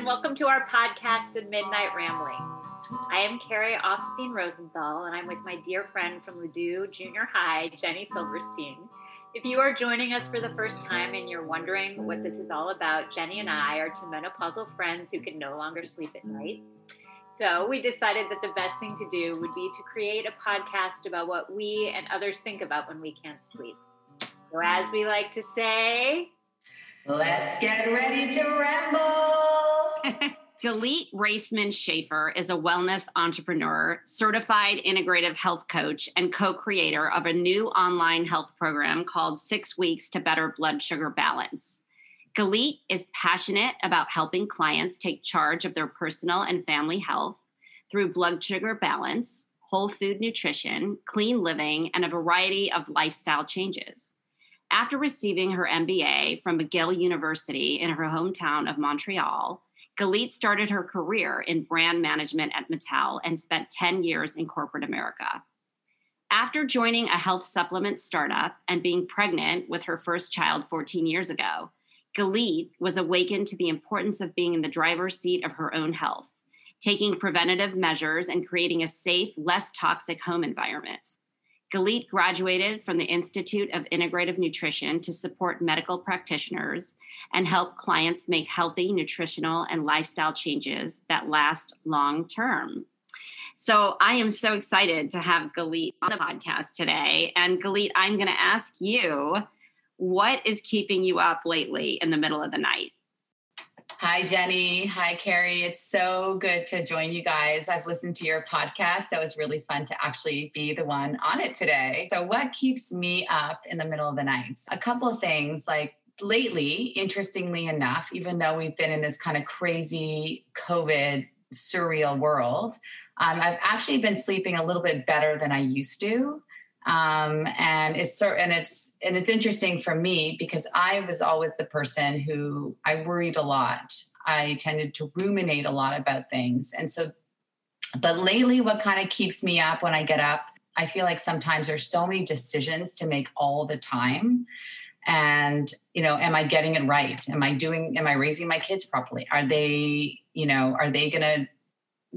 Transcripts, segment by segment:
and welcome to our podcast, The Midnight Ramblings. I am Carrie Offstein Rosenthal, and I'm with my dear friend from Ladue Junior High, Jenny Silverstein. If you are joining us for the first time and you're wondering what this is all about, Jenny and I are two menopausal friends who can no longer sleep at night. So we decided that the best thing to do would be to create a podcast about what we and others think about when we can't sleep. So, as we like to say, let's get ready to ramble. Galit Raceman Schaefer is a wellness entrepreneur, certified integrative health coach, and co creator of a new online health program called Six Weeks to Better Blood Sugar Balance. Galit is passionate about helping clients take charge of their personal and family health through blood sugar balance, whole food nutrition, clean living, and a variety of lifestyle changes. After receiving her MBA from McGill University in her hometown of Montreal, Galit started her career in brand management at Mattel and spent 10 years in corporate America. After joining a health supplement startup and being pregnant with her first child 14 years ago, Galit was awakened to the importance of being in the driver's seat of her own health, taking preventative measures and creating a safe, less toxic home environment. Galit graduated from the Institute of Integrative Nutrition to support medical practitioners and help clients make healthy nutritional and lifestyle changes that last long term. So I am so excited to have Galit on the podcast today. And Galit, I'm going to ask you what is keeping you up lately in the middle of the night? Hi, Jenny. Hi, Carrie. It's so good to join you guys. I've listened to your podcast, so it's really fun to actually be the one on it today. So, what keeps me up in the middle of the night? A couple of things like lately, interestingly enough, even though we've been in this kind of crazy COVID surreal world, um, I've actually been sleeping a little bit better than I used to um, and it's and it's and it's interesting for me because I was always the person who I worried a lot. I tended to ruminate a lot about things, and so. But lately, what kind of keeps me up when I get up? I feel like sometimes there's so many decisions to make all the time, and you know, am I getting it right? Am I doing? Am I raising my kids properly? Are they, you know, are they going to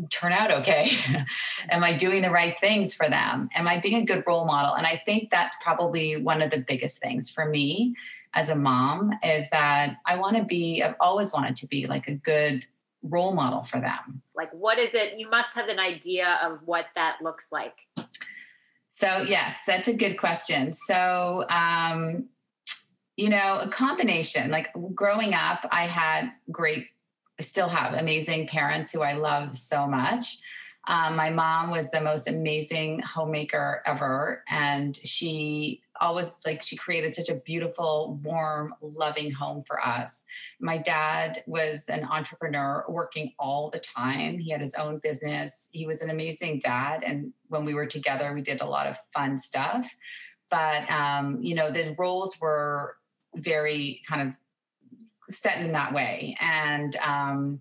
turn out okay? Am I doing the right things for them? Am I being a good role model? And I think that's probably one of the biggest things for me as a mom is that I want to be, I've always wanted to be like a good role model for them. Like, what is it? You must have an idea of what that looks like. So, yes, that's a good question. So, um, you know, a combination. Like growing up, I had great still have amazing parents who I love so much. Um, my mom was the most amazing homemaker ever, and she always like she created such a beautiful, warm, loving home for us. My dad was an entrepreneur, working all the time. He had his own business. He was an amazing dad, and when we were together, we did a lot of fun stuff. But um, you know, the roles were very kind of set in that way. And um,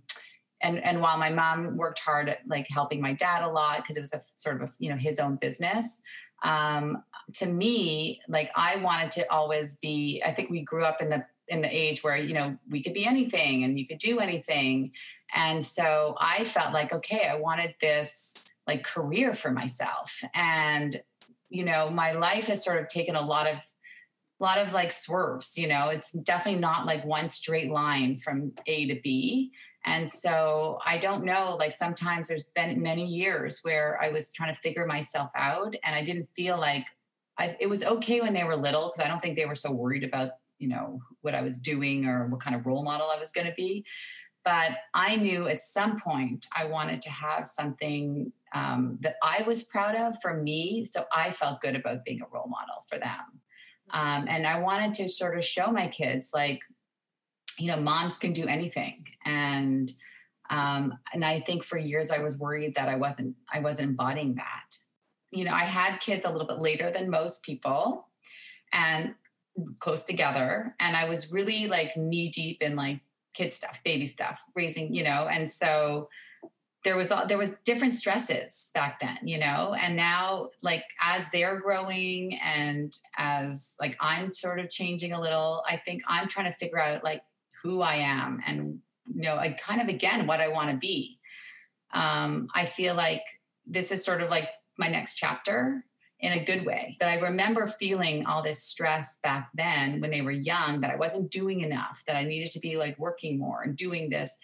and and while my mom worked hard at like helping my dad a lot because it was a sort of a, you know his own business. Um, to me, like I wanted to always be. I think we grew up in the in the age where you know we could be anything and you could do anything, and so I felt like okay, I wanted this like career for myself, and you know my life has sort of taken a lot of a lot of like swerves, you know, it's definitely not like one straight line from A to B. And so I don't know, like sometimes there's been many years where I was trying to figure myself out and I didn't feel like I, it was okay when they were little because I don't think they were so worried about, you know, what I was doing or what kind of role model I was going to be. But I knew at some point I wanted to have something um, that I was proud of for me. So I felt good about being a role model for them. Um, and I wanted to sort of show my kids, like, you know, moms can do anything. And um, and I think for years I was worried that I wasn't I wasn't embodying that. You know, I had kids a little bit later than most people, and close together, and I was really like knee deep in like kid stuff, baby stuff, raising, you know, and so there was all there was different stresses back then you know and now like as they're growing and as like i'm sort of changing a little i think i'm trying to figure out like who i am and you know, I kind of again what I want to be. Um, I feel like this is sort of like my next chapter in a good way. That I remember feeling all this stress back then when they were young that I wasn't doing enough, that I needed to be like working more and doing this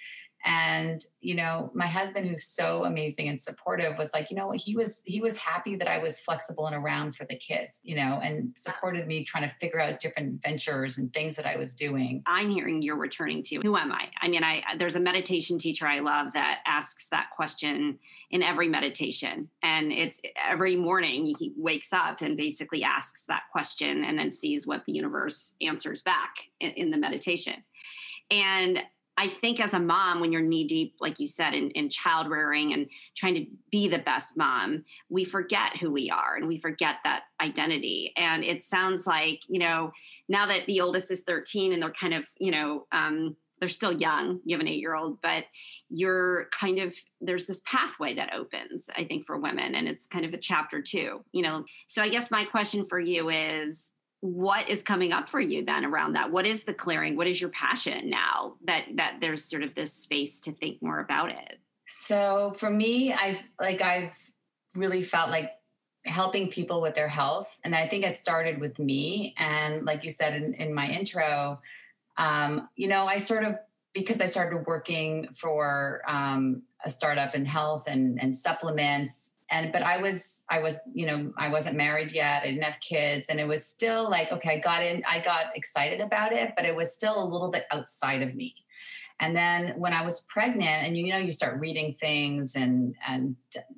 and you know my husband who's so amazing and supportive was like you know he was he was happy that i was flexible and around for the kids you know and supported me trying to figure out different ventures and things that i was doing. I'm hearing you're returning to who am i? I mean i there's a meditation teacher i love that asks that question in every meditation. And it's every morning he wakes up and basically asks that question and then sees what the universe answers back in, in the meditation. And I think as a mom, when you're knee deep, like you said, in, in child rearing and trying to be the best mom, we forget who we are and we forget that identity. And it sounds like, you know, now that the oldest is 13 and they're kind of, you know, um, they're still young, you have an eight year old, but you're kind of, there's this pathway that opens, I think, for women. And it's kind of a chapter two, you know. So I guess my question for you is, what is coming up for you then around that? What is the clearing? What is your passion now that that there's sort of this space to think more about it? So for me i've like i've really felt like helping people with their health and i think it started with me and like you said in, in my intro um, you know i sort of because i started working for um, a startup in health and, and supplements and but i was i was you know i wasn't married yet. I didn't have kids. And it was still like okay i got in i got excited about it but it was still a little bit outside of me. And then when i was pregnant and you know you start reading things and and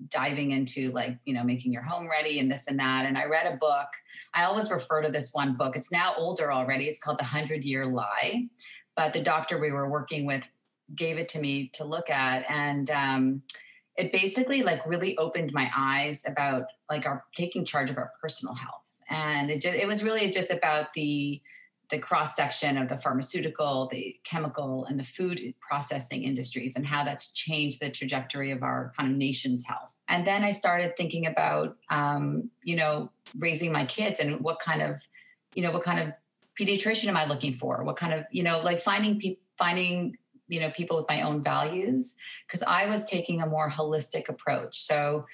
diving into like you know making your home ready and this and that. And i read a book. I always refer to this one book. It's now older already. It's called the hundred year lie. But the doctor we were working with gave it to me to look at. And um, it basically like really opened my eyes about like our taking charge of our personal health. And it just it was really just about the the cross section of the pharmaceutical the chemical and the food processing industries and how that's changed the trajectory of our kind of nation's health. And then i started thinking about um, you know raising my kids and what kind of you know what kind of pediatrician am i looking for? What kind of you know like finding people finding you know people with my own values because i was taking a more holistic approach. So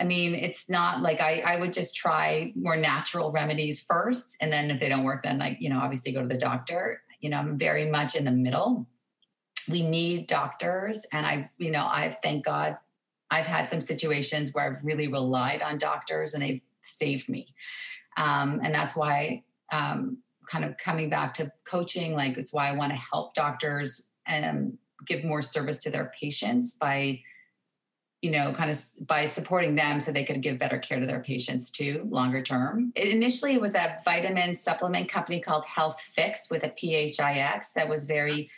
i mean it's not like I, I would just try more natural remedies first and then if they don't work then like you know obviously go to the doctor. You know i'm very much in the middle. We need doctors and i've you know i've thank god i've had some situations where i've really relied on doctors and they've saved me. Um, and that's why um, kind of coming back to coaching like it's why i want to help doctors um, give more service to their patients by you know kind of by supporting them so they could give better care to their patients too longer term. It, initially it was a vitamin supplement company called health fix with a phix that was very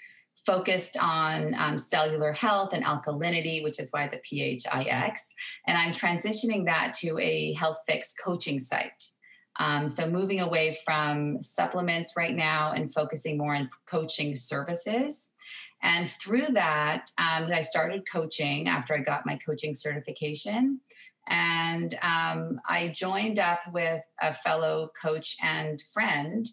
focused on um, cellular health and alkalinity which is why the phix and i'm transitioning that to a health fix coaching site. Um, so moving away from supplements right now and focusing more on coaching services and through that, um, I started coaching after I got my coaching certification. And um, I joined up with a fellow coach and friend,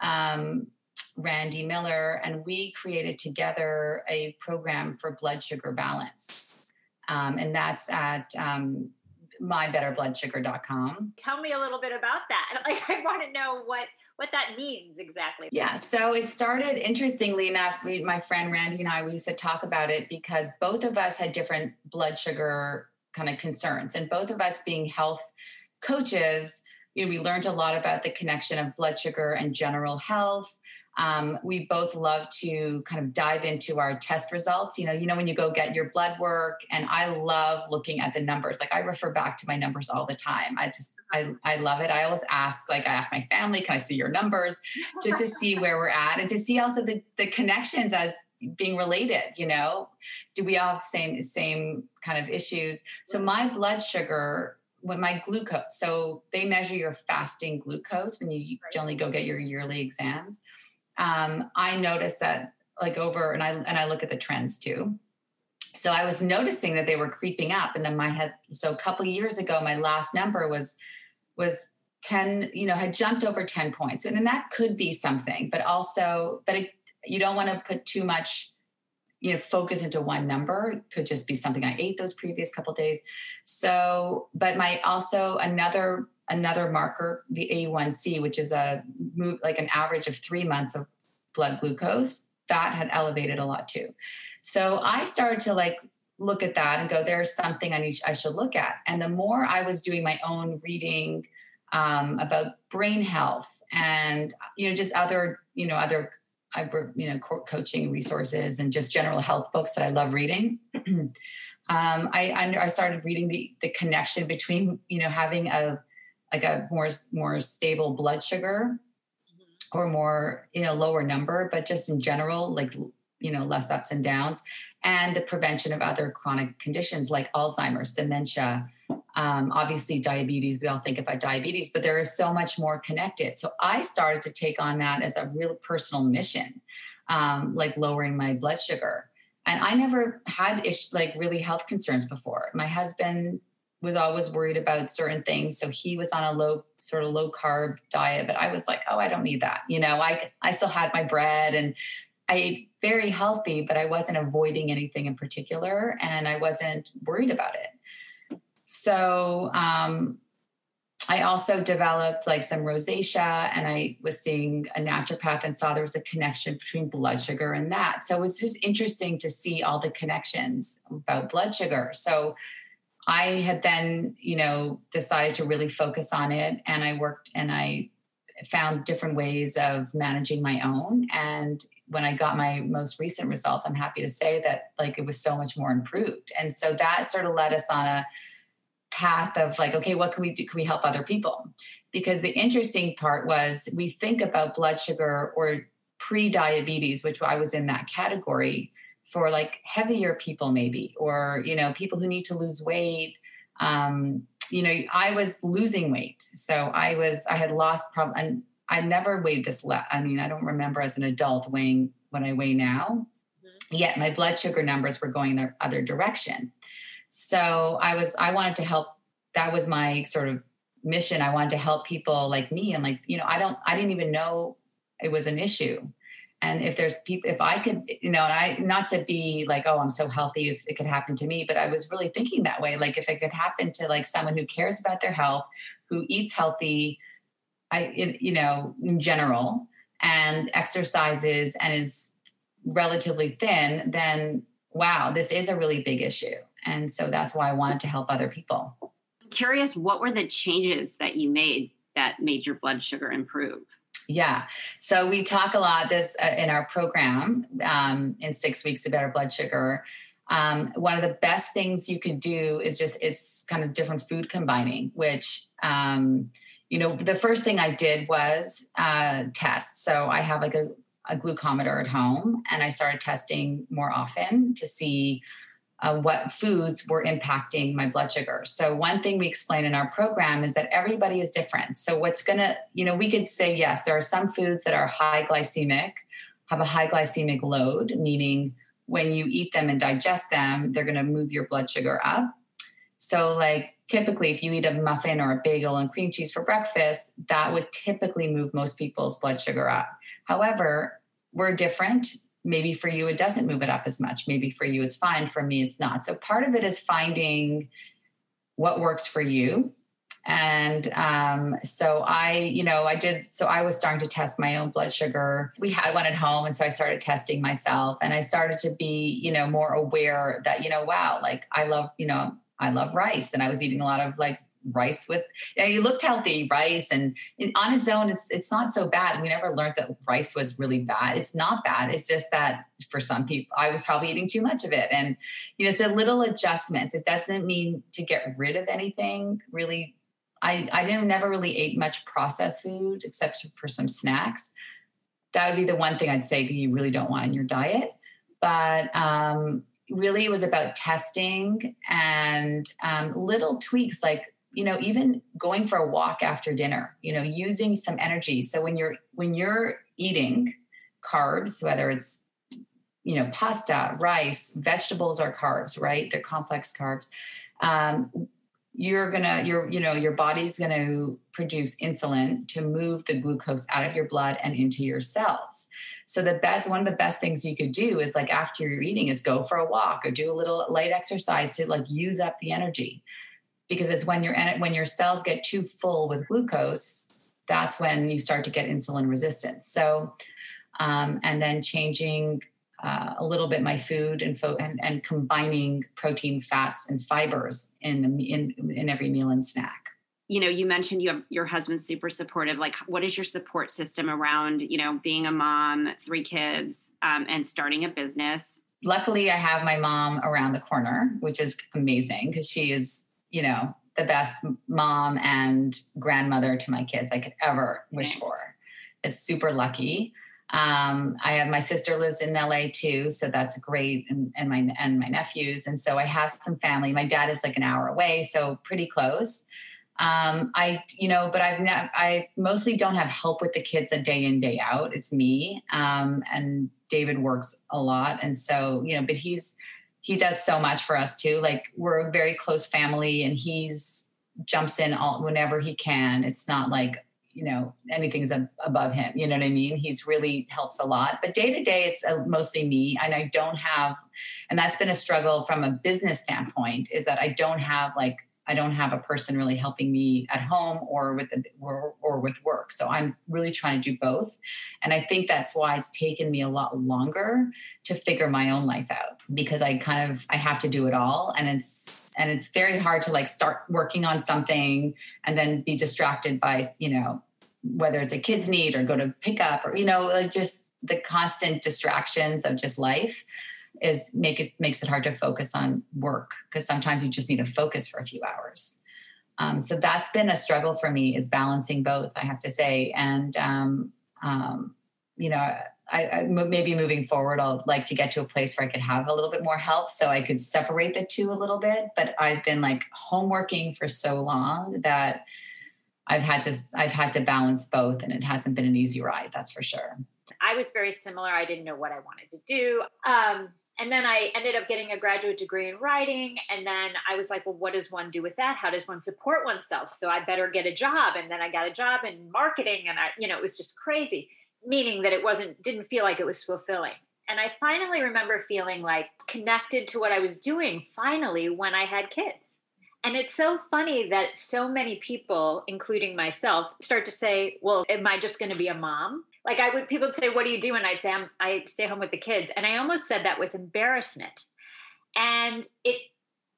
um, Randy Miller, and we created together a program for blood sugar balance. Um, and that's at um, mybetterbloodsugar.com. Tell me a little bit about that. Like, I want to know what what that means exactly. Yeah. So it started interestingly enough. We, my friend Randy and I, we used to talk about it because both of us had different blood sugar kind of concerns, and both of us being health coaches, you know, we learned a lot about the connection of blood sugar and general health. Um, we both love to kind of dive into our test results. You know, you know when you go get your blood work, and I love looking at the numbers. Like I refer back to my numbers all the time. I just I, I love it. I always ask, like I ask my family, can I see your numbers? Just to see where we're at and to see also the, the connections as being related, you know? Do we all have the same same kind of issues? So my blood sugar, when my glucose, so they measure your fasting glucose when you generally go get your yearly exams. Um, I noticed that like over and I and I look at the trends too so I was noticing that they were creeping up, and then my head. So a couple years ago, my last number was was 10 you know had jumped over 10 points. And then that could be something but also but it, you don't want to put too much you know focus into one number. It could just be something i ate those previous couple days. So but my also another another marker the a1c which is a like an average of three months of blood glucose that had elevated a lot too. So i started to like look at that and go there's something i need i should look at and the more i was doing my own reading um, about brain health and you know just other you know other you know coaching resources and just general health books that I love reading. um, I I started reading the the connection between you know having a like a more more stable blood sugar mm-hmm. or more you know lower number, but just in general like you know less ups and downs, and the prevention of other chronic conditions like Alzheimer's, dementia, um, obviously, diabetes, we all think about diabetes, but there is so much more connected. So I started to take on that as a real personal mission, um, like lowering my blood sugar. And I never had ish, like really health concerns before. My husband was always worried about certain things. So he was on a low, sort of low carb diet, but I was like, oh, I don't need that. You know, I, I still had my bread and I ate very healthy, but I wasn't avoiding anything in particular. And I wasn't worried about it. So um, I also developed like some rosacea, and I was seeing a naturopath and saw there was a connection between blood sugar and that. So it was just interesting to see all the connections about blood sugar. So I had then, you know, decided to really focus on it, and I worked and I found different ways of managing my own and when I got my most recent results, I'm happy to say that like it was so much more improved. And so that sort of led us on a path of like, okay, what can we do? Can we help other people? Because the interesting part was we think about blood sugar or pre-diabetes, which I was in that category for like heavier people, maybe, or you know, people who need to lose weight. Um, you know, I was losing weight, so I was I had lost and I never weighed this. Le- I mean, I don't remember as an adult weighing what I weigh now. Mm-hmm. Yet my blood sugar numbers were going the other direction. So I was, I wanted to help. That was my sort of mission. I wanted to help people like me. And like, you know, I don't, I didn't even know it was an issue. And if there's people, if I could, you know, and I, not to be like, oh, I'm so healthy if it could happen to me, but I was really thinking that way. Like, if it could happen to like someone who cares about their health, who eats healthy, I, you know, in general, and exercises and is relatively thin, then wow, this is a really big issue. And so that's why I wanted to help other people. I'm curious, what were the changes that you made that made your blood sugar improve? Yeah. So we talk a lot this uh, in our program um, in six weeks of better blood sugar. Um, one of the best things you could do is just it's kind of different food combining, which um, you know the first thing I did was uh, test. So I have like a, a glucometer at home, and I started testing more often to see uh, what foods were impacting my blood sugar. So, one thing we explain in our program is that everybody is different. So, what's to, you know, we could say, yes, there are some foods that are high glycemic, have a high glycemic load, meaning when you eat them and digest them, they're to move your blood sugar up. So, like, typically, if you eat a muffin or a bagel and cream cheese for breakfast, that would typically move most people's blood sugar up. However, we're different. Maybe for you it doesn't move it up as much. Maybe for you it's fine. For me it's not. So part of it is finding what works for you. And um, so i you know i did so i was starting to test my own blood sugar. We had one at home and so i started testing myself. And i started to be you know more aware that you know wow like i love you know i love rice and i was eating a lot of like rice with know, you looked healthy rice and on its own it's it's not so bad. We never learned that rice was really bad. It's not bad it's just that for some people i was probably eating too much of it and you know so little adjustments. It doesn't mean to get rid of anything really. I i didn't never really ate much processed food except for some snacks. That would be the one thing i'd say you really don't want in your diet but um really it was about testing and um, little tweaks like you know even going for a walk after dinner you know using some energy. So when you're when you're eating carbs whether it's you know pasta rice vegetables are carbs right? They're complex carbs. Um, you're gonna your you know your body's gonna produce insulin to move the glucose out of your blood and into your cells. So the best one of the best things you could do is like after you're eating is go for a walk or do a little light exercise to like use up the energy. Because it's when your when your cells get too full with glucose that's when you start to get insulin resistance. So um, and then changing uh, a little bit my food and, fo- and, and combining protein, fats, and fibers in, in in every meal and snack. You know, you mentioned you have your husband's super supportive. Like, what is your support system around you know being a mom, three kids, um, and starting a business? Luckily, I have my mom around the corner, which is amazing because she is you know the best mom and grandmother to my kids I could ever wish for. It's super lucky. Um, I have my sister lives in LA too, so that's great, and, and my and my nephews, and so I have some family. My dad is like an hour away, so pretty close. Um, I, you know, but I've not, I mostly don't have help with the kids a day in day out. It's me, um, and David works a lot, and so you know, but he's he does so much for us too. Like we're a very close family, and he's jumps in all whenever he can. It's not like you know anything's above him you know what i mean he's really helps a lot but day to day it's uh, mostly me and i don't have and that's been a struggle from a business standpoint is that i don't have like I don't have a person really helping me at home or with the, or, or with work. So I'm really trying to do both. And I think that's why it's taken me a lot longer to figure my own life out because I kind of I have to do it all and it's and it's very hard to like start working on something and then be distracted by, you know, whether it's a kid's need or go to pick up or you know, like just the constant distractions of just life is make it makes it hard to focus on work because sometimes you just need to focus for a few hours. Um, so that's been a struggle for me is balancing both. I have to say, and um, um, you know, I, I, maybe moving forward, I'll like to get to a place where I could have a little bit more help, so I could separate the two a little bit. But I've been like homeworking for so long that I've had to I've had to balance both, and it hasn't been an easy ride. That's for sure. I was very similar. I didn't know what I wanted to do. Um, and then I ended up getting a graduate degree in writing. And then I was like, well, what does one do with that? How does one support oneself? So I better get a job. And then I got a job in marketing. And I, you know, it was just crazy, meaning that it wasn't, didn't feel like it was fulfilling. And I finally remember feeling like connected to what I was doing finally when I had kids. And it's so funny that so many people, including myself, start to say, well, am I just going to be a mom? like I would people would say, "What do you do?" And I'd say, "I stay home with the kids," and I almost said that with embarrassment. And it,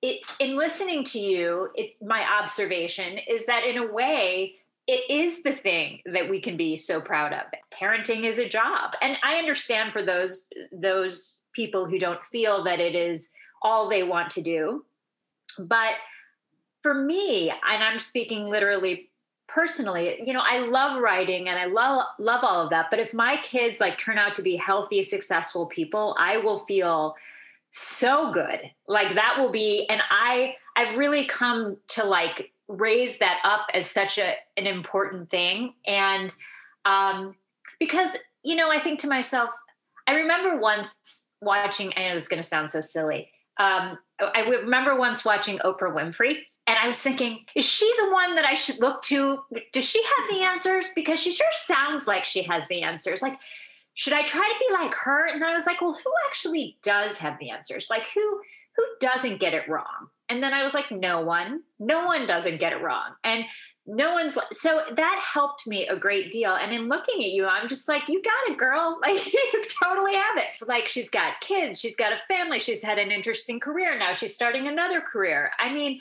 it in listening to you, it my observation is that in a way, it is the thing that we can be so proud of. Parenting is a job, and I understand for those those people who don't feel that it is all they want to do, but for me, and I'm speaking literally personally you know i love writing and i love love all of that but if my kids like turn out to be healthy successful people i will feel so good. Like that will be and i i've really come to like raise that up as such a an important thing. And um because you know i think to myself i remember once watching i know this is to sound so silly um, I remember once watching Oprah Winfrey, and I was thinking, is she the one that I should look to? Does she have the answers? Because she sure sounds like she has the answers. Like, should I try to be like her? And then I was like, well, who actually does have the answers? Like, who who doesn't get it wrong? And then I was like, no one. No one doesn't get it wrong. And no one's so that helped me a great deal and in looking at you i'm just like you got it girl like you totally have it like she's got kids she's got a family she's had an interesting career now she's starting another career i mean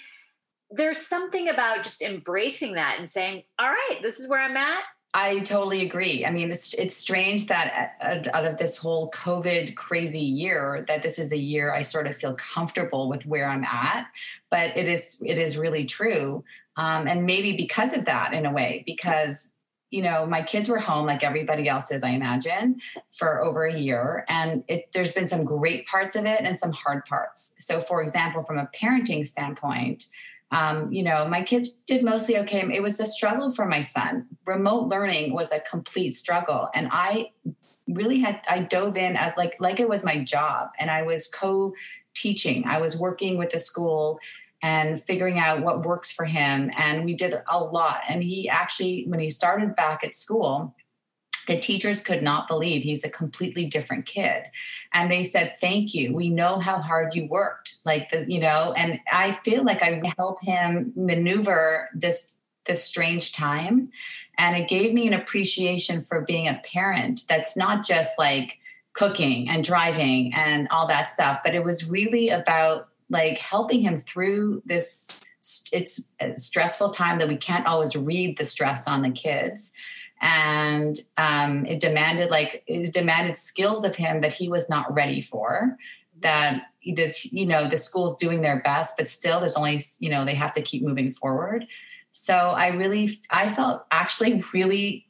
there's something about just embracing that and saying all right this is where i'm at I totally agree. I mean, it's it's strange that uh, out of this whole COVID crazy year, that this is the year I sort of feel comfortable with where I'm at. But it is it is really true um, and maybe because of that, in a way, because you know my kids were home like everybody else is i imagine for over a year. And it, there's been some great parts of it and some hard parts. So for example from a parenting standpoint um, you know my kids did mostly okay. It was a struggle for my son. Remote learning was a complete struggle. And i really had i dove in as like like it was my job. And i was co teaching i was working with the school and figuring out what works for him. And we did a lot. And he actually, when he started back at school, the teachers could not believe he's a completely different kid and they said thank you we know how hard you worked like the you know and i feel like i help him maneuver this this strange time and it gave me an appreciation for being a parent that's not just like cooking and driving and all that stuff but it was really about like helping him through this it's a stressful time that we can't always read the stress on the kids. And um, it demanded like it demanded skills of him that he was not ready for that you know the school's doing their best but still there's only you know they have to keep moving forward. So i really i felt actually really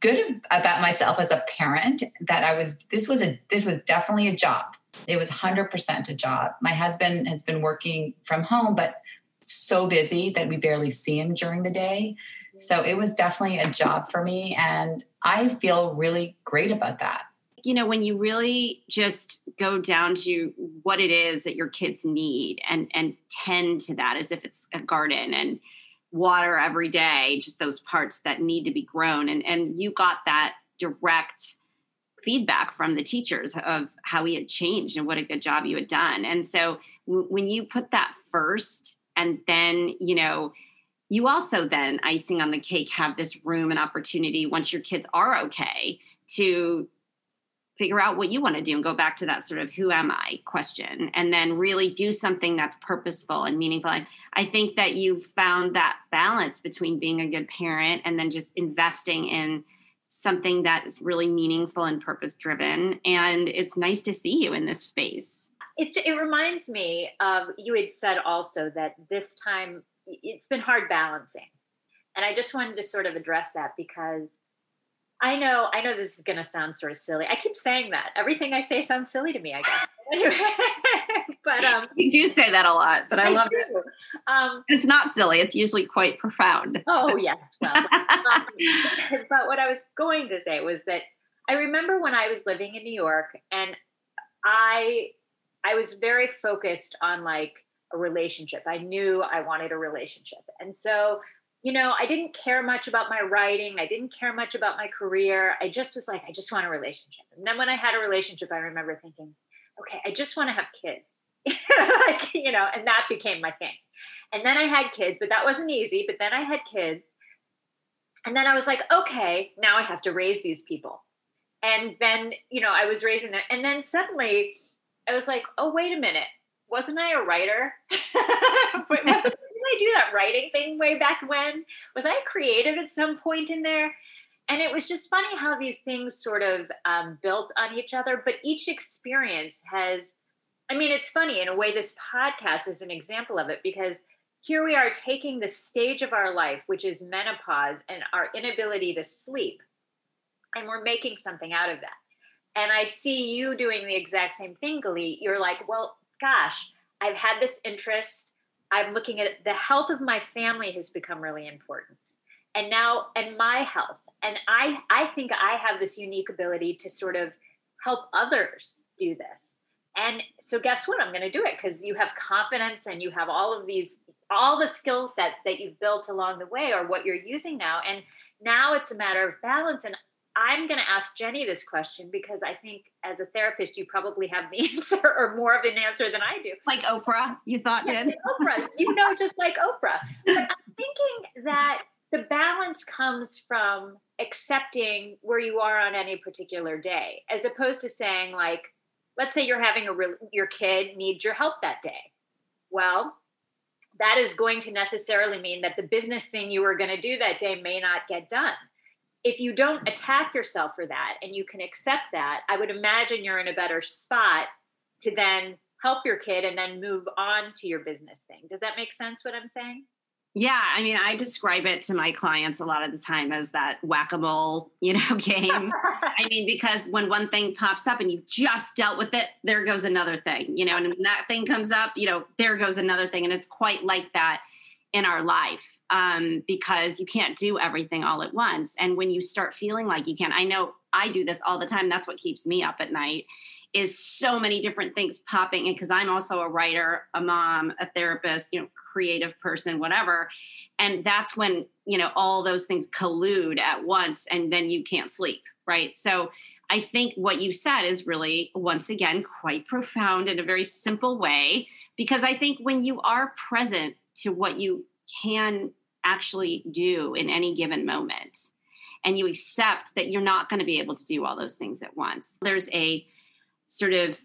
good about myself as a parent that i was this was a this was definitely a job it was 100% a job my husband has been working from home but so busy that we barely see him during the day so it was definitely a job for me. And I feel really great about that. You know, when you really just go down to what it is that your kids need and and tend to that as if it's a garden and water every day, just those parts that need to be grown. And and you got that direct feedback from the teachers of how he had changed and what a good job you had done. And so w- when you put that first and then, you know, you also then icing on the cake have this room and opportunity once your kids are okay to figure out what you want to do and go back to that sort of who am i question and then really do something that's purposeful and meaningful and i think that you found that balance between being a good parent and then just investing in something that's really meaningful and purpose driven and it's nice to see you in this space it, it reminds me of you had said also that this time it's been hard balancing. And I just wanted to sort of address that because I know I know this is going to sound sort of silly. I keep saying that. Everything I say sounds silly to me, I guess. but um you do say that a lot, but I, I love do. it. Um it's not silly. It's usually quite profound. Oh, so. yes. Well, um, but what I was going to say was that I remember when I was living in New York and I I was very focused on like a relationship. I knew I wanted a relationship. And so, you know, I didn't care much about my writing. I didn't care much about my career. I just was like, I just want a relationship. And then when I had a relationship, I remember thinking, okay, I just want to have kids. like, you know, and that became my thing. And then I had kids, but that wasn't easy. But then I had kids. And then I was like, okay, now I have to raise these people. And then, you know, I was raising them. And then suddenly I was like, oh, wait a minute wasn't I a writer? didn't I do that writing thing way back when? Was I creative at some point in there? And it was just funny how these things sort of um, built on each other, but each experience has, I mean, it's funny in a way, this podcast is an example of it because here we are taking the stage of our life, which is menopause and our inability to sleep, and we're making something out of that. And I see you doing the exact same thing, Galit. You're like, well, gosh, I've had this interest. I'm looking at the health of my family has become really important. And now, and my health. And I, I think I have this unique ability to sort of help others do this. And so, guess what? I'm going to do it because you have confidence and you have all of these, all the skill sets that you've built along the way are what you're using now. And now it's a matter of balance. And I'm going to ask Jenny this question because I think as a therapist, you probably have the answer or more of an answer than I do. Like Oprah, you thought yeah, did? Oprah, you know, just like Oprah. But I'm thinking that the balance comes from accepting where you are on any particular day, as opposed to saying, like, let's say you're having a re- your kid needs your help that day. Well, that is going to necessarily mean that the business thing you were going to do that day may not get done if you don't attack yourself for that and you can accept that, I would imagine you're in a better spot to then help your kid and then move on to your business thing. Does that make sense what I'm saying? Yeah, I mean, I describe it to my clients a lot of the time as that whack-a-mole, you know, game. I mean, because when one thing pops up and you just dealt with it, there goes another thing, you know, and when that thing comes up, you know, there goes another thing, and it's quite like that in our life um, because you can't do everything all at once. And when you start feeling like you can't, I know I do this all the time. That's what keeps me up at night is so many different things popping in because I'm also a writer, a mom, a therapist, you know, creative person, whatever. And that's when, you know, all those things collude at once and then you can't sleep, right? So I think what you said is really, once again, quite profound in a very simple way, because I think when you are present to what you can actually do in any given moment, and you accept that you're not going to be able to do all those things at once, there's a sort of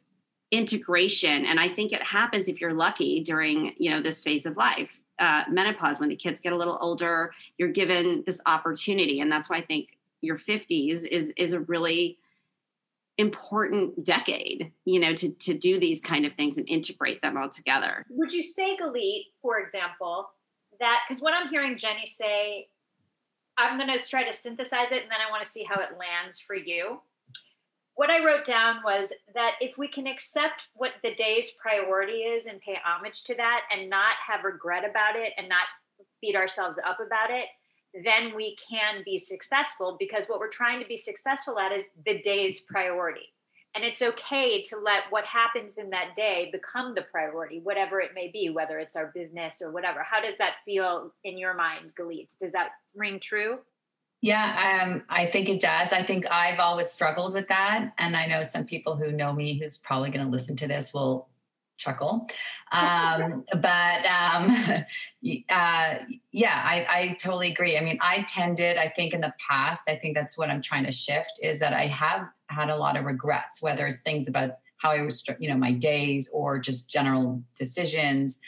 integration. And i think it happens if you're lucky during you know this phase of life uh, menopause when the kids get a little older you're given this opportunity. And that's why i think your 50s is is a really important decade you know to to do these kind of things and integrate them all together. Would you say galit for example that because what i'm hearing jenny say i'm going to try to synthesize it and then i want to see how it lands for you what I wrote down was that if we can accept what the day's priority is and pay homage to that and not have regret about it and not beat ourselves up about it, then we can be successful because what we're trying to be successful at is the day's priority. And it's okay to let what happens in that day become the priority, whatever it may be, whether it's our business or whatever. How does that feel in your mind, Galit? Does that ring true? Yeah, um, I think it does. I think I've always struggled with that. And I know some people who know me who's probably going to listen to this will chuckle. Um, but um, uh, yeah, I, I, totally agree. I mean, I tended, I think in the past, I think that's what I'm trying to shift is that I have had a lot of regrets, whether it's things about how I was, you know, my days or just general decisions.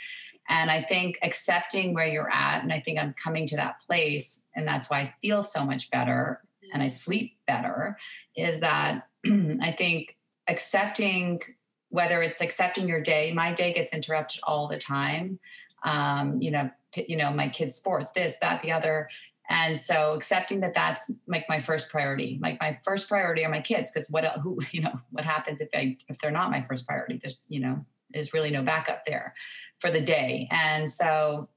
And I think accepting where you're at, and I think I'm coming to that place, and that's why I feel so much better and I sleep better, is that I think accepting whether it's accepting your day, my day gets interrupted all the time. Um, you know, you know, my kids' sports, this, that, the other. And so accepting that that's like my first priority. Like my first priority are my kids, because what who you know what happens if I if they're not my first priority? There's you know is really no backup there for the day. And so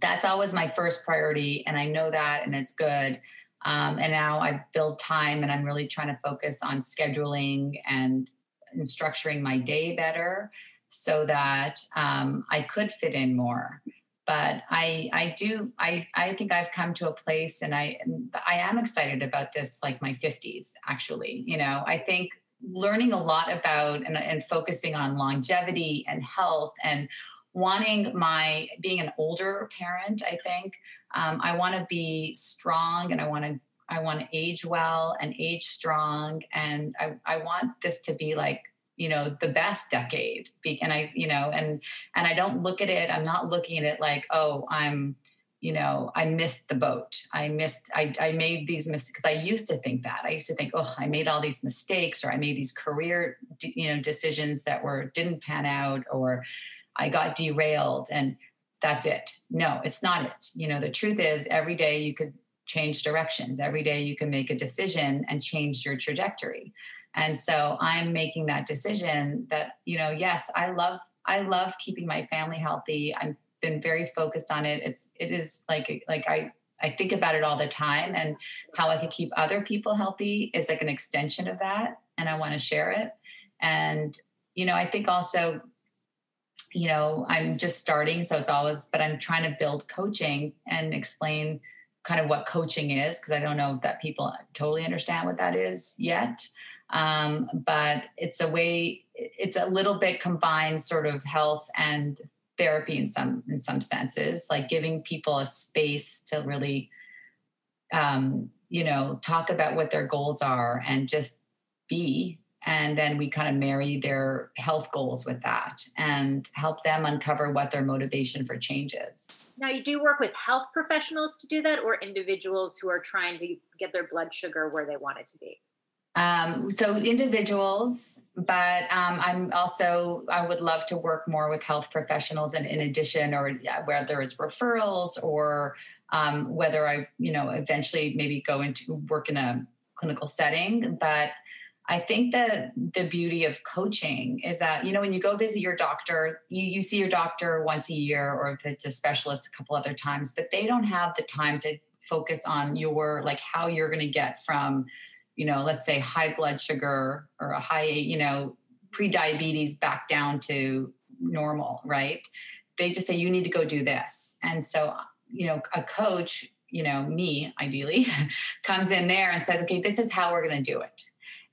that's always my first priority. And I know that, and it's good. Um, and now I've built time and I'm really trying to focus on scheduling and, and structuring my day better so that um, I could fit in more. But I, I do, I, I think I've come to a place, and I, I am excited about this, like my 50s. Actually, you know, I think learning a lot about and, and focusing on longevity and health and wanting my being an older parent i think um, i want to be strong and i want to i want to age well and age strong. And I, I want this to be like you know the best decade and i you know and and i don't look at it i'm not looking at it like oh i'm you know, I missed the boat. I missed, I, I made these mistakes because I used to think that. I used to think, oh, I made all these mistakes or I made these career, you know, decisions that were, didn't pan out or I got derailed and that's it. No, it's not it. You know, the truth is every day you could change directions. Every day you can make a decision and change your trajectory. And so I'm making that decision that, you know, yes, I love I love keeping my family healthy. I'm been very focused on it. It's it is like like I I think about it all the time and how I could keep other people healthy is like an extension of that and I want to share it. And you know, I think also you know, I'm just starting so it's always but I'm trying to build coaching and explain kind of what coaching is because I don't know that people totally understand what that is yet. Um, but it's a way it's a little bit combined sort of health and therapy in some in some senses like giving people a space to really um, you know talk about what their goals are and just be. And then we kind of marry their health goals with that and help them uncover what their motivation for change is. Now you do work with health professionals to do that or individuals who are trying to get their blood sugar where they want it to be um, so individuals, but um, I'm also I would love to work more with health professionals, and in addition, or whether it's referrals or um, whether I you know eventually maybe go into work in a clinical setting. But I think that the beauty of coaching is that you know when you go visit your doctor, you you see your doctor once a year, or if it's a specialist, a couple other times, but they don't have the time to focus on your like how you're going to get from you know, let's say high blood sugar or a high, you know, pre-diabetes back down to normal, right? they just say you need to go do this. And so you know a coach you know me ideally comes in there and says okay this is how we're going to do it.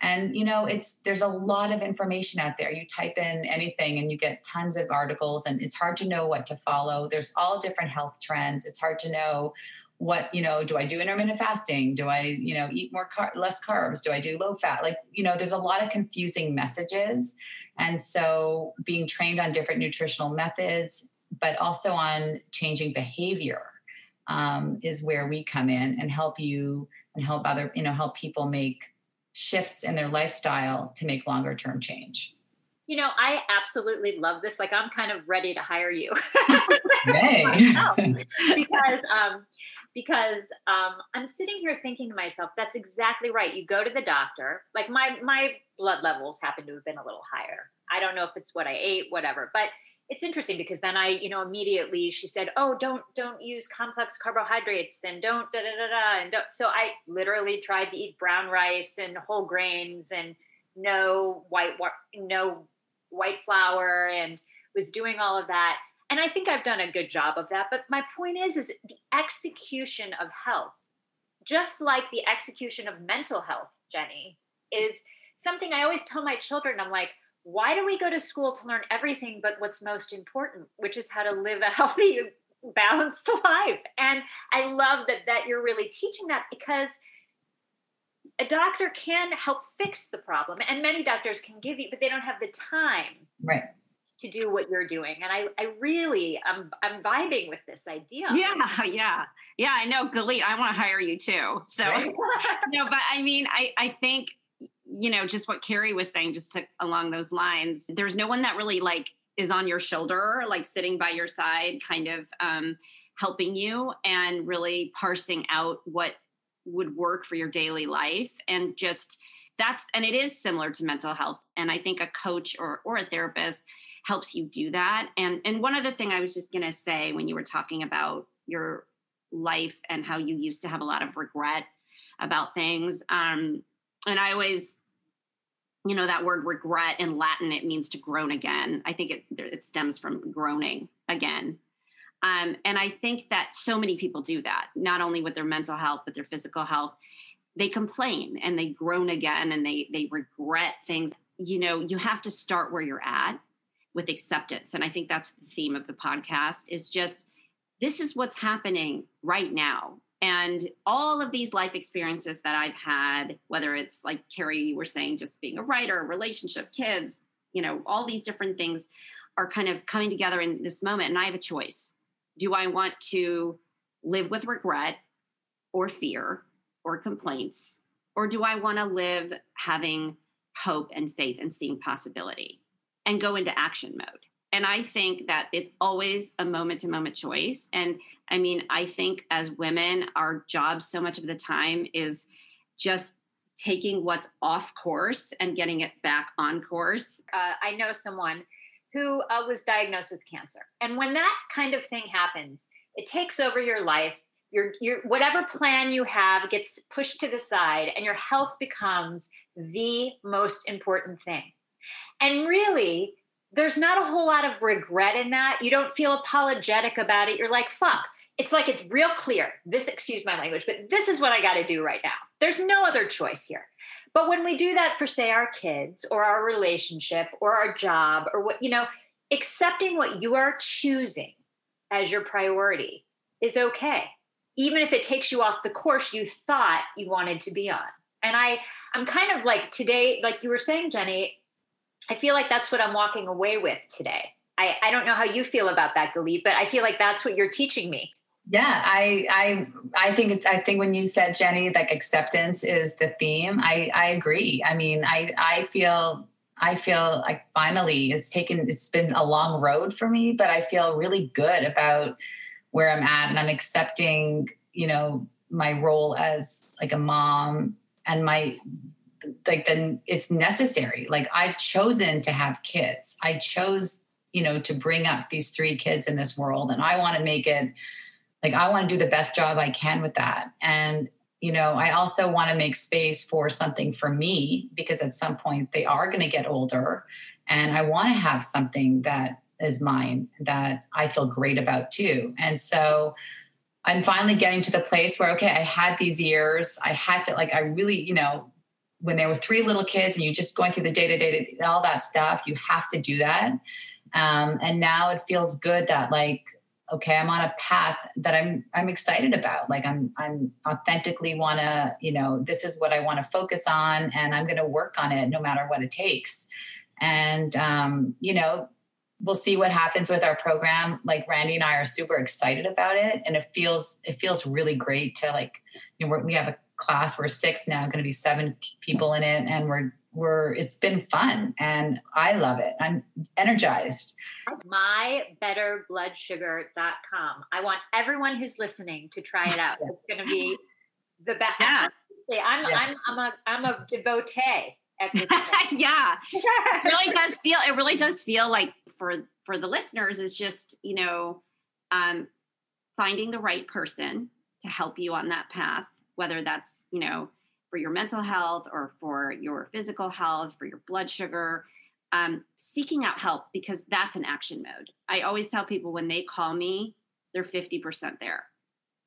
And you know it's there's a lot of information out there. You type in anything and you get tons of articles and it's hard to know what to follow. There's all different health trends. It's hard to know what you know do i do intermittent fasting? Do i you know eat more car- less carbs? Do i do low fat? Like you know there's a lot of confusing messages. And so being trained on different nutritional methods but also on changing behavior um, is where we come in and help you and help other you know help people make shifts in their lifestyle to make longer term change you know i absolutely love this like i'm kind of ready to hire you because um because um i'm sitting here thinking to myself that's exactly right you go to the doctor like my my blood levels happen to have been a little higher i don't know if it's what i ate whatever but it's interesting because then I, you know, immediately she said, "Oh, don't don't use complex carbohydrates and don't da da da da." And don't. so I literally tried to eat brown rice and whole grains and no white no white flour and was doing all of that. And I think I've done a good job of that. But my point is, is the execution of health, just like the execution of mental health, Jenny, is something I always tell my children. I'm like why do we go to school to learn everything but what's most important which is how to live a healthy balanced life and i love that that you're really teaching that because a doctor can help fix the problem and many doctors can give you but they don't have the time right. to do what you're doing and i i really i'm i'm vibing with this idea. Yeah yeah yeah i know Galit, i want to hire you too so no but i mean i i think you know, just what Carrie was saying, just to, along those lines, there's no one that really like is on your shoulder, like sitting by your side, kind of um, helping you and really parsing out what would work for your daily life. And just that's, and it is similar to mental health. And I think a coach or, or a therapist helps you do that. And, and one other thing I was just going to say when you were talking about your life and how you used to have a lot of regret about things. Um, and I always, you know, that word regret in Latin, it means to groan again. I think it, it stems from groaning again. Um, and I think that so many people do that, not only with their mental health, but their physical health. They complain and they groan again and they they regret things. You know, you have to start where you're at with acceptance. And I think that's the theme of the podcast is just this is what's happening right now. And all of these life experiences that I've had, whether it's like Carrie, you were saying, just being a writer, relationship, kids, you know, all these different things are kind of coming together in this moment. And I have a choice. Do I want to live with regret or fear or complaints? Or do I want to live having hope and faith and seeing possibility and go into action mode? And I think that it's always a moment to moment choice. And I mean, I think as women, our job so much of the time is just taking what's off course and getting it back on course. Uh, I know someone who uh, was diagnosed with cancer. And when that kind of thing happens, it takes over your life. Your, your whatever plan you have gets pushed to the side and your health becomes the most important thing. And really, there's not a whole lot of regret in that. You don't feel apologetic about it. You're like, fuck. It's like it's real clear. This, excuse my language, but this is what I got to do right now. There's no other choice here. But when we do that for, say, our kids or our relationship or our job or what, you know, accepting what you are choosing as your priority is okay, even if it takes you off the course you thought you wanted to be on. And I, I'm kind of like today, like you were saying, Jenny, I feel like that's what I'm walking away with today. I, I don't know how you feel about that, Galit, but I feel like that's what you're teaching me. Yeah, I I I think it's I think when you said Jenny, like acceptance is the theme. I I agree. I mean, I I feel I feel like finally it's taken it's been a long road for me, but I feel really good about where I'm at and I'm accepting, you know, my role as like a mom and my like then it's necessary like i've chosen to have kids i chose you know to bring up these three kids in this world and i want to make it like i want to do the best job i can with that and you know i also want to make space for something for me because at some point they are going to get older and i want to have something that is mine that I feel great about too. And so I'm finally getting to the place where, okay, I had these years. I had to, like, I really, you know, when there were three little kids and you just going through the day to day, all that stuff, you have to do that. Um, and now it feels good that, like, okay, I'm on a path that I'm I'm excited about. Like I'm I'm authentically want to, you know, this is what I want to focus on, and I'm going to work on it no matter what it takes. And um, you know, we'll see what happens with our program. Like Randy and I are super excited about it, and it feels it feels really great to like you know we have a class. We're six now, going to be seven people in it, and we're we're it's been fun and I love it. I'm energized. Mybetterbloodsugar.com. I want everyone who's listening to try it out. It's going to be the best. Yeah. I'm, yeah. I'm, I'm a, I'm a devotee at this yeah. it really does feel, it really does feel like for, for the listeners is just, you know, um, finding the right person to help you on that path, whether that's, you know, for your mental health or for your physical health, for your blood sugar, um, seeking out help because that's an action mode. I always tell people when they call me, they're 50% there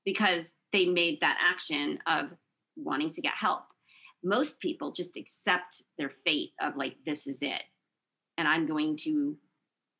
because they made that action of wanting to get help. Most people just accept their fate of like, this is it. And I'm going to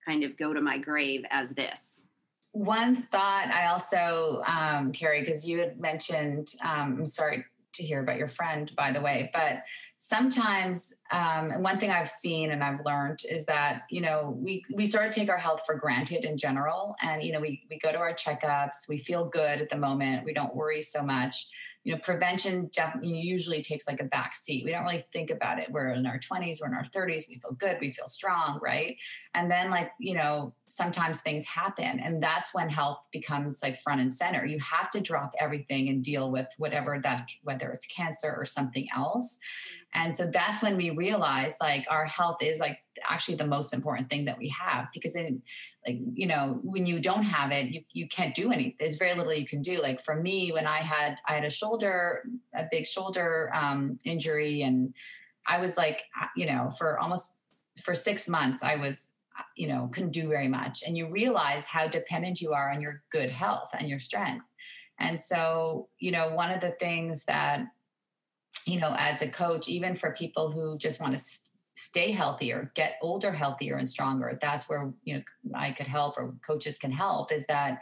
kind of go to my grave as this. One thought I also, um, Carrie, because you had mentioned, um, I'm sorry, to hear about your friend, by the way. But sometimes, um, and one thing I've seen and I've learned is that you know we we sort of take our health for granted in general, and you know we we go to our checkups, we feel good at the moment, we don't worry so much you know, prevention usually takes like a back seat. We don't really think about it. We're in our 20s, we're in our 30s, we feel good, we feel strong, right? And then, like, you know, sometimes things happen. And that's when health becomes like front and center. You have to drop everything and deal with whatever that, whether it's cancer or something else. And so that's when we realize like our health is like actually the most important thing that we have because then like you know when you don't have it you, you can't do anything there's very little you can do. Like for me when i had i had a shoulder a big shoulder um, injury and i was like you know for almost for six months i was you know couldn't do very much. And you realize how dependent you are on your good health and your strength. And so you know one of the things that you know as a coach even for people who just want to st- stay healthier, get older healthier and stronger. That's where, you know, I could help or coaches can help is that,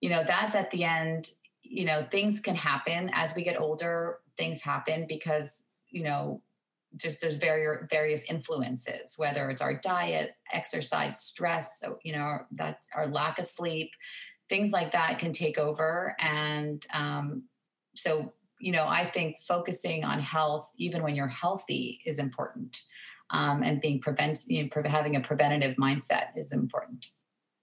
you know, that's at the end, you know, things can happen as we get older, things happen because, you know, just there's various various influences, whether it's our diet, exercise, stress, so, you know, that our lack of sleep, things like that can take over. And um, so, you know, I think focusing on health, even when you're healthy, is important. Um, and being prevent you know, having a preventative mindset is important.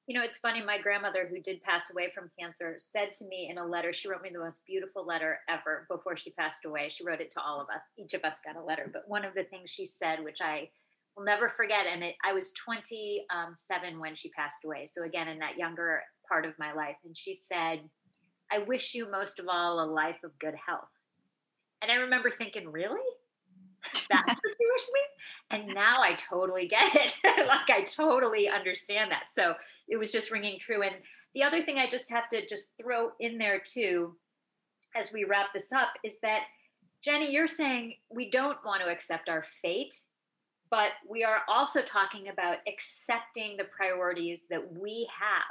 You know it's funny my grandmother who did pass away from cancer said to me in a letter she wrote me the most beautiful letter ever before she passed away. She wrote it to all of us. Each of us got a letter. But one of the things she said which i will never forget and it, i was 27 when she passed away. So again in that younger part of my life. And she said i wish you most of all a life of good health. And i remember thinking really? That's what you wish me and now i totally get it. Like i totally understand that. So it was just ringing true. And the other thing i just have to just throw in there too as we wrap this up is that jenny you're saying we don't want to accept our fate but we are also talking about accepting the priorities that we have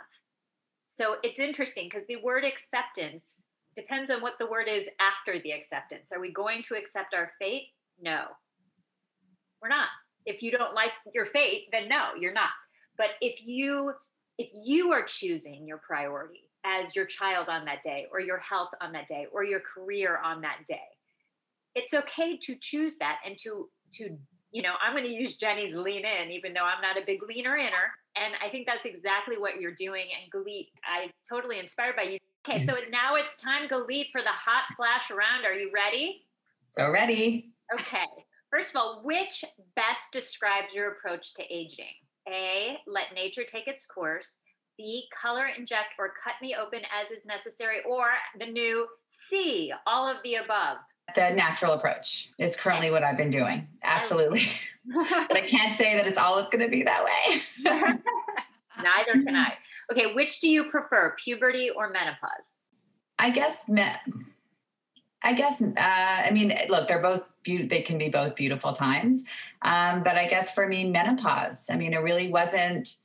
so it's interesting because the word acceptance depends on what the word is after the acceptance are we going to accept our fate no, we're not. If you don't like your fate, then no, you're not. But if you if you are choosing your priority as your child on that day or your health on that day or your career on that day, it's okay to choose that and to to you know, I'm going to use Jenny's lean in, even though I'm not a big leaner inner. And I think that's exactly what you're doing. And Galit, I'm totally inspired by you. Okay, so now it's time, Galit, for the hot flash around. Are you ready? So ready. Okay. First of all, which best describes your approach to aging? A, let nature take its course. B, color, inject, or cut me open as is necessary. Or the new C, all of the above. The natural approach is currently what I've been doing. Absolutely. but I can't say that it's always going to be that way. Neither can I. Okay, which do you prefer, puberty or menopause? I guess me- I guess uh, I mean look they're both be- they can be both beautiful times um, but I guess for me menopause I mean it really wasn't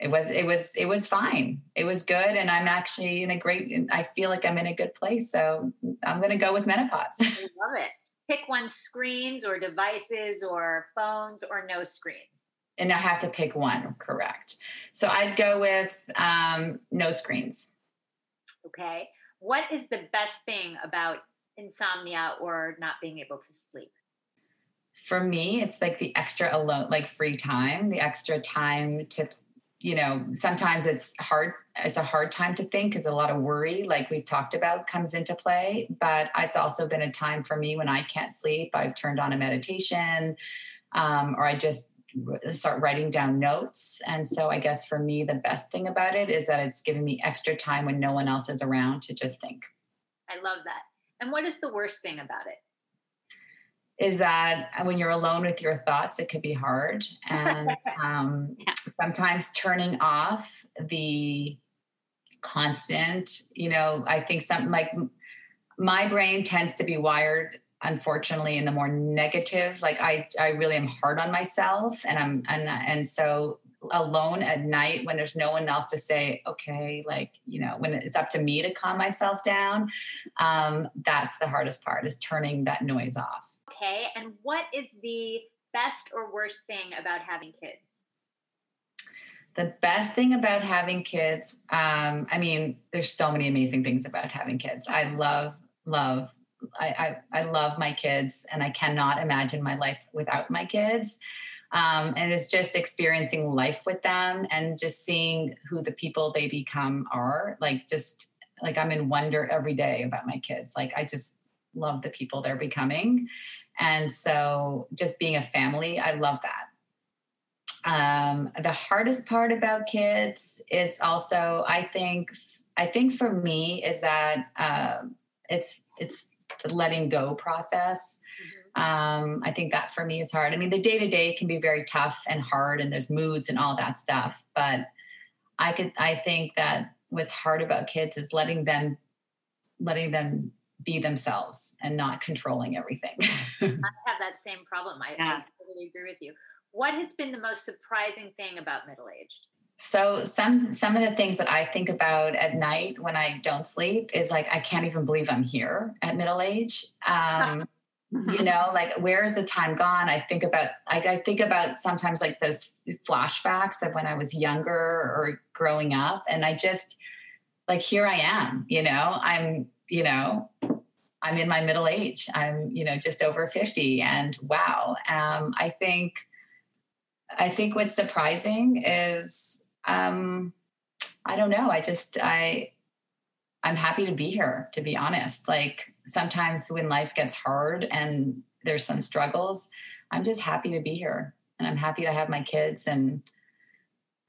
it was it was it was fine. It was good and I'm actually in a great I feel like I'm in a good place so I'm going to go with menopause. I love it. Pick one screens or devices or phones or no screens. And I have to pick one correct. So I'd go with um, no screens. Okay. What is the best thing about insomnia or not being able to sleep? For me, it's like the extra alone, like free time, the extra time to, you know, sometimes it's hard. It's a hard time to think because a lot of worry, like we've talked about, comes into play. But it's also been a time for me when I can't sleep. I've turned on a meditation um, or I just start writing down notes. And so I guess for me, the best thing about it is that it's giving me extra time when no one else is around to just think. I love that. And what is the worst thing about it? Is that when you're alone with your thoughts, it could be hard. And um, yeah. sometimes turning off the constant, you know, I think something like my brain tends to be wired unfortunately in the more negative like i i really am hard on myself and i'm and and so alone at night when there's no one else to say, okay, like, you know, when it's up to me to calm myself down, um, that's the hardest part is turning that noise off. Okay. And what is the best or worst thing about having kids? The best thing about having kids, um, I mean, there's so many amazing things about having kids. I love, love, I, I, I love my kids and I cannot imagine my life without my kids. Um, and it's just experiencing life with them and just seeing who the people they become are. Like, just like I'm in wonder every day about my kids. Like, I just love the people they're becoming. And so, just being a family, I love that. Um, the hardest part about kids, it's also, I think, I think for me is that uh, it's it's the letting go process. Mm-hmm um, I think that for me is hard. I mean, the day to day can be very tough and hard, and there's moods and all that stuff. But I could, I think that what's hard about kids is letting them, letting them be themselves and not controlling everything. I have that same problem. I, yes. I totally agree with you. What has been the most surprising thing about middle aged? So some some of the things that I think about at night when I don't sleep is like I can't even believe I'm here at middle age. Um. You know, like where's the time gone? I think about I, I think about sometimes like those flashbacks of when I was younger or growing up, and I just like here I am. You know, I'm you know I'm in my middle age. I'm, you know, just over 50 and wow. Um, I think, I think what's surprising is, um, I don't know. I just, I, I'm happy to be here, to be honest. Like sometimes when life gets hard and there's some struggles, I'm just happy to be here and I'm happy to have my kids. And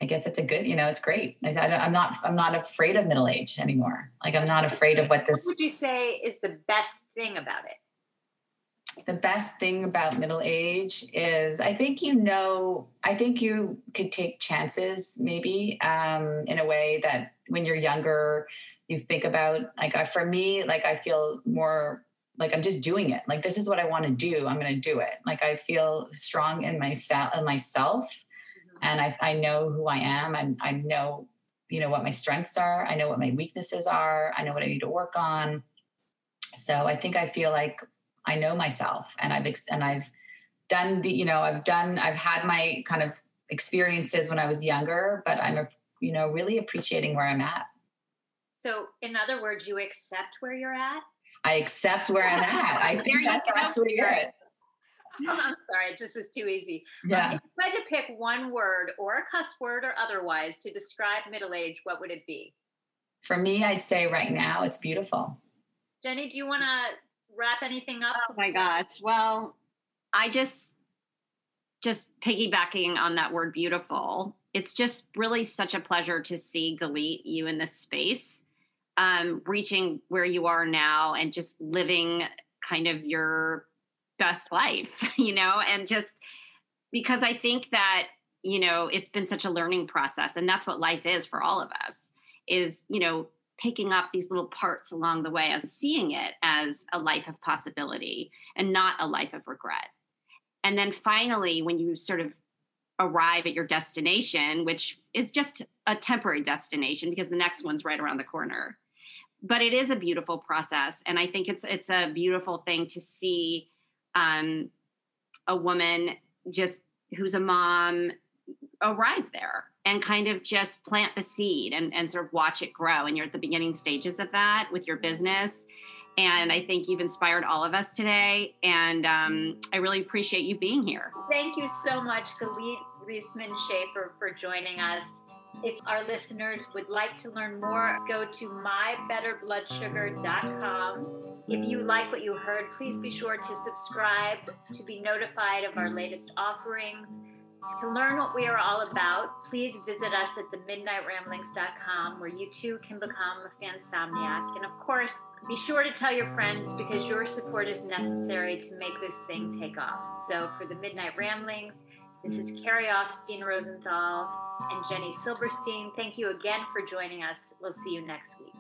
I guess it's a good, you know, it's great. I, am not, I'm not afraid of middle age anymore. Like I'm not afraid of what this. What would you say is the best thing about it? The best thing about middle age is I think you know, I think you could take chances maybe um, in a way that when you're younger, you think about like I, for me like i feel more like i'm just doing it like this is what i want to do i'm going to do it like i feel strong in myself in myself. And I, I know who i am I, I know you know what my strengths are i know what my weaknesses are i know what i need to work on so i think i feel like i know myself and i've and i've done the you know i've done i've had my kind of experiences when i was younger but i'm you know really appreciating where i'm at so, in other words, you accept where you're at? I accept where I'm at. I think that's actually good. I'm sorry, it just was too easy. Yeah. If you had to pick one word or a cuss word or otherwise to describe middle age, what would it be? For me, I'd say right now it's beautiful. Jenny, do you want to wrap anything up? Oh my gosh. Well, I just just piggybacking on that word beautiful. It's just really such a pleasure to see Galit you in this space um, reaching where you are now and just living kind of your best life, you know, and just because I think that you know, it's been such a learning process. And that's what life is for all of us is, you know, picking up these little parts along the way as seeing it as a life of possibility and not a life of regret. And then finally, when you sort of arrive at your destination, which is just a temporary destination because the next one's right around the corner. But it is a beautiful process, and I think it's it's a beautiful thing to see um, a woman just who's a mom arrive there and kind of just plant the seed and, and sort of watch it grow. And you're at the beginning stages of that with your business. And I think you've inspired all of us today. And um, I really appreciate you being here. Thank you so much, Galit Reisman Schaefer, for joining us. If our listeners would like to learn more, go to mybetterbloodsugar.com. If you like what you heard, please be sure to subscribe to be notified of our latest offerings. To learn what we are all about, please visit us at themidnightramblings.com where you too can become a fansomniac. And of course, be sure to tell your friends because your support is necessary to make this thing take off. So for the Midnight Ramblings, this is mm. Carrie Offstein Rosenthal and Jenny Silverstein. Thank you again for joining us. We'll see you next week.